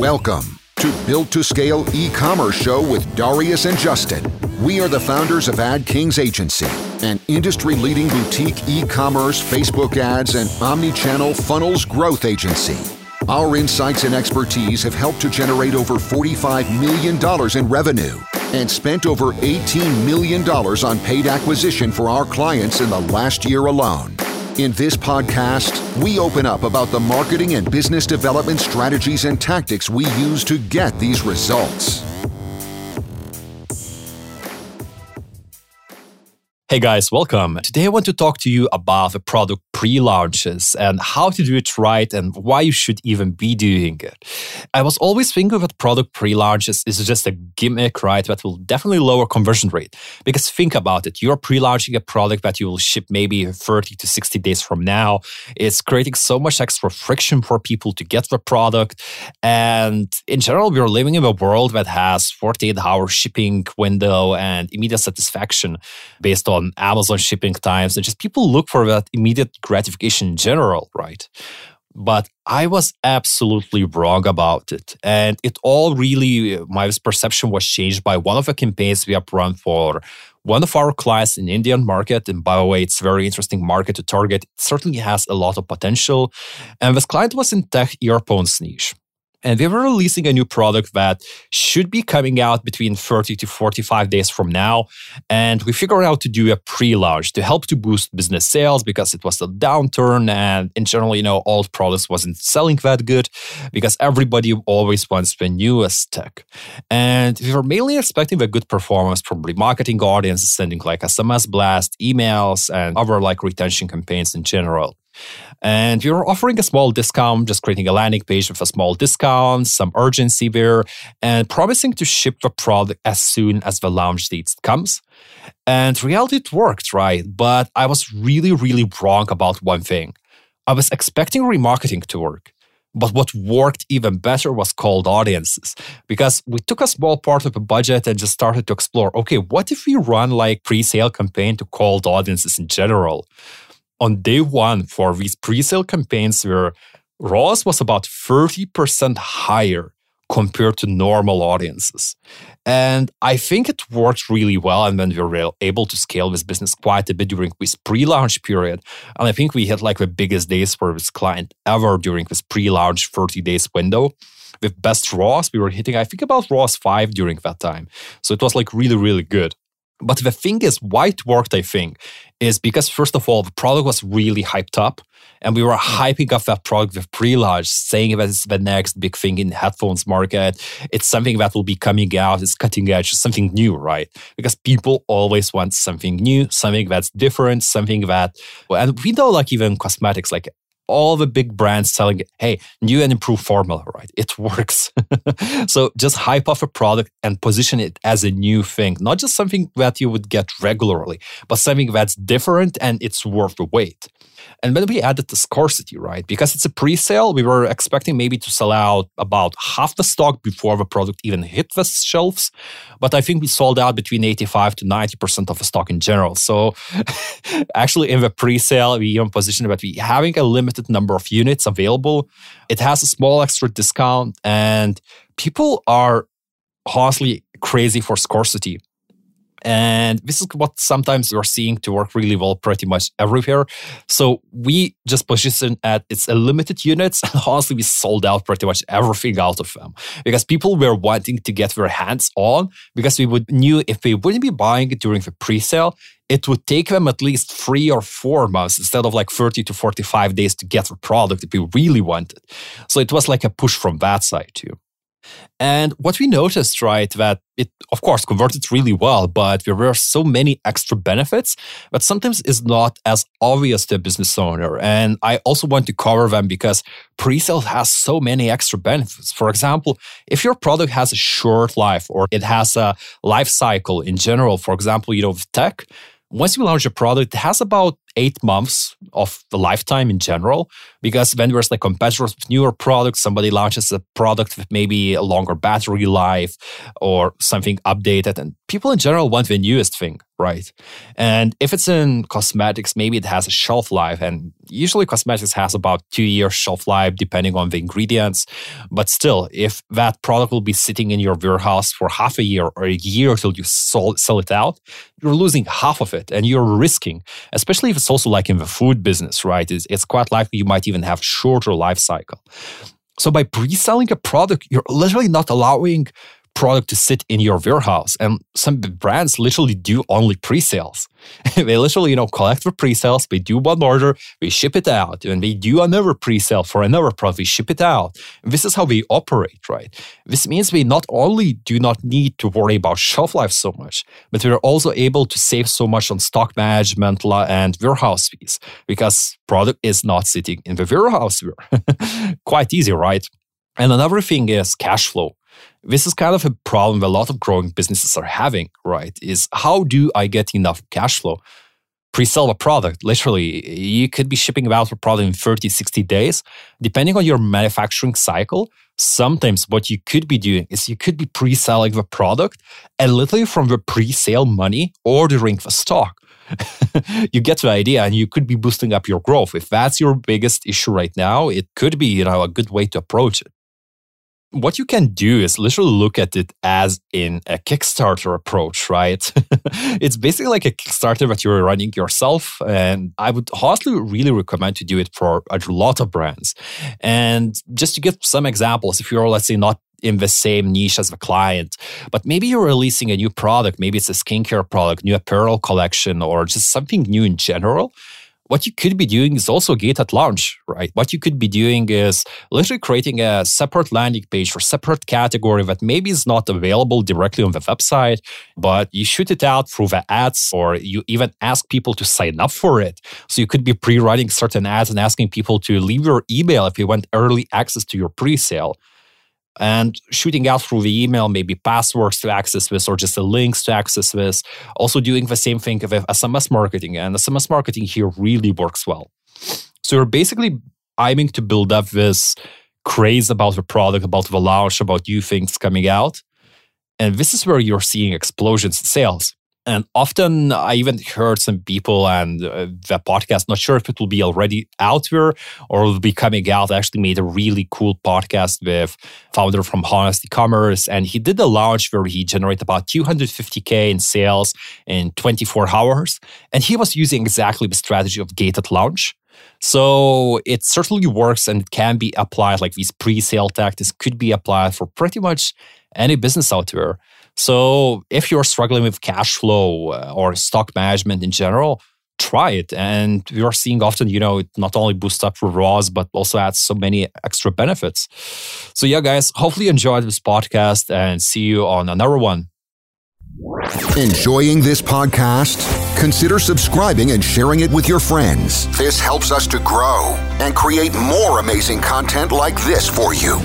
Welcome to Built to Scale e-commerce show with Darius and Justin. We are the founders of Ad Kings Agency, an industry-leading boutique e-commerce, Facebook ads, and omni-channel funnels growth agency. Our insights and expertise have helped to generate over $45 million in revenue and spent over $18 million on paid acquisition for our clients in the last year alone. In this podcast, we open up about the marketing and business development strategies and tactics we use to get these results. Hey guys, welcome. Today I want to talk to you about the product pre launches and how to do it right and why you should even be doing it. I was always thinking that product pre launches is just a gimmick, right? That will definitely lower conversion rate. Because think about it you're pre launching a product that you will ship maybe 30 to 60 days from now. It's creating so much extra friction for people to get the product. And in general, we're living in a world that has 48 hour shipping window and immediate satisfaction based on on Amazon shipping times and just people look for that immediate gratification in general, right? But I was absolutely wrong about it. And it all really, uh, my perception was changed by one of the campaigns we have run for one of our clients in Indian market. And by the way, it's a very interesting market to target. It certainly has a lot of potential. And this client was in tech earphones niche. And we were releasing a new product that should be coming out between 30 to 45 days from now. And we figured out to do a pre launch to help to boost business sales because it was a downturn. And in general, you know, old products wasn't selling that good because everybody always wants the newest tech. And we were mainly expecting the good performance from remarketing audiences, sending like SMS blast, emails, and other like retention campaigns in general. And you're offering a small discount, just creating a landing page with a small discount, some urgency there, and promising to ship the product as soon as the launch date comes. And reality, it worked, right? But I was really, really wrong about one thing. I was expecting remarketing to work. But what worked even better was cold audiences because we took a small part of the budget and just started to explore okay, what if we run like pre sale campaign to cold audiences in general? On day one for these pre-sale campaigns where ROAS was about 30% higher compared to normal audiences. And I think it worked really well. And then we were able to scale this business quite a bit during this pre launch period. And I think we had like the biggest days for this client ever during this pre launch 30 days window. With best ROAS, we were hitting, I think, about ROAS 5 during that time. So it was like really, really good. But the thing is, why it worked, I think, is because first of all, the product was really hyped up. And we were mm. hyping up that product with pre-launch, saying that it's the next big thing in the headphones market. It's something that will be coming out, it's cutting edge, something new, right? Because people always want something new, something that's different, something that and we know like even cosmetics, like all the big brands selling, hey, new and improved formula, right? It works. so just hype off a product and position it as a new thing, not just something that you would get regularly, but something that's different and it's worth the wait. And then we added the scarcity, right? Because it's a pre sale, we were expecting maybe to sell out about half the stock before the product even hit the shelves. But I think we sold out between 85 to 90% of the stock in general. So actually, in the pre sale, we even positioned that we having a limited number of units available. It has a small extra discount, and people are honestly crazy for scarcity. And this is what sometimes you're seeing to work really well pretty much everywhere. So we just position at it's a limited units. And honestly, we sold out pretty much everything out of them because people were wanting to get their hands on because we would knew if they wouldn't be buying it during the pre-sale, it would take them at least three or four months instead of like 30 to 45 days to get the product if we really wanted. So it was like a push from that side too. And what we noticed, right, that it of course converted really well, but there were so many extra benefits that sometimes is not as obvious to a business owner. And I also want to cover them because pre-sale has so many extra benefits. For example, if your product has a short life or it has a life cycle in general, for example, you know, tech, once you launch a product, it has about eight months of the lifetime in general. Because when there's like competitors with newer products, somebody launches a product with maybe a longer battery life or something updated, and people in general want the newest thing, right? And if it's in cosmetics, maybe it has a shelf life, and usually cosmetics has about two years shelf life depending on the ingredients. But still, if that product will be sitting in your warehouse for half a year or a year till you sell, sell it out, you're losing half of it and you're risking, especially if it's also like in the food business, right? It's, it's quite likely you might even have shorter life cycle. So by pre-selling a product, you're literally not allowing product to sit in your warehouse. And some brands literally do only pre-sales. they literally, you know, collect the pre-sales, we do one order, we ship it out, and we do another pre-sale for another product, we ship it out. And this is how we operate, right? This means we not only do not need to worry about shelf life so much, but we're also able to save so much on stock management and warehouse fees because product is not sitting in the warehouse. Quite easy, right? And another thing is cash flow. This is kind of a problem a lot of growing businesses are having, right? Is how do I get enough cash flow? Pre-sell a product, literally, you could be shipping out a product in 30, 60 days. Depending on your manufacturing cycle, sometimes what you could be doing is you could be pre-selling the product and literally from the pre-sale money, ordering the stock. you get the idea and you could be boosting up your growth. If that's your biggest issue right now, it could be, you know, a good way to approach it what you can do is literally look at it as in a Kickstarter approach, right? it's basically like a Kickstarter that you're running yourself. And I would honestly really recommend to do it for a lot of brands. And just to give some examples, if you're, let's say, not in the same niche as the client, but maybe you're releasing a new product, maybe it's a skincare product, new apparel collection, or just something new in general what you could be doing is also gate at launch, right? What you could be doing is literally creating a separate landing page for separate category that maybe is not available directly on the website, but you shoot it out through the ads or you even ask people to sign up for it. So you could be pre-running certain ads and asking people to leave your email if you want early access to your pre-sale and shooting out through the email maybe passwords to access this or just the links to access this. Also doing the same thing with sms marketing and sms marketing here really works well. So you're basically aiming to build up this craze about the product about the launch about new things coming out. And this is where you're seeing explosions in sales and often I even heard some people and uh, the podcast, not sure if it will be already out there or will be coming out. I actually made a really cool podcast with founder from Honest E-commerce. And he did a launch where he generated about 250K in sales in 24 hours. And he was using exactly the strategy of gated launch. So it certainly works and it can be applied like these pre-sale tactics could be applied for pretty much any business out there. So if you're struggling with cash flow uh, or stock management in general, try it. And we are seeing often, you know, it not only boosts up ROAS, but also adds so many extra benefits. So yeah, guys, hopefully you enjoyed this podcast and see you on another one. Enjoying this podcast? Consider subscribing and sharing it with your friends. This helps us to grow and create more amazing content like this for you.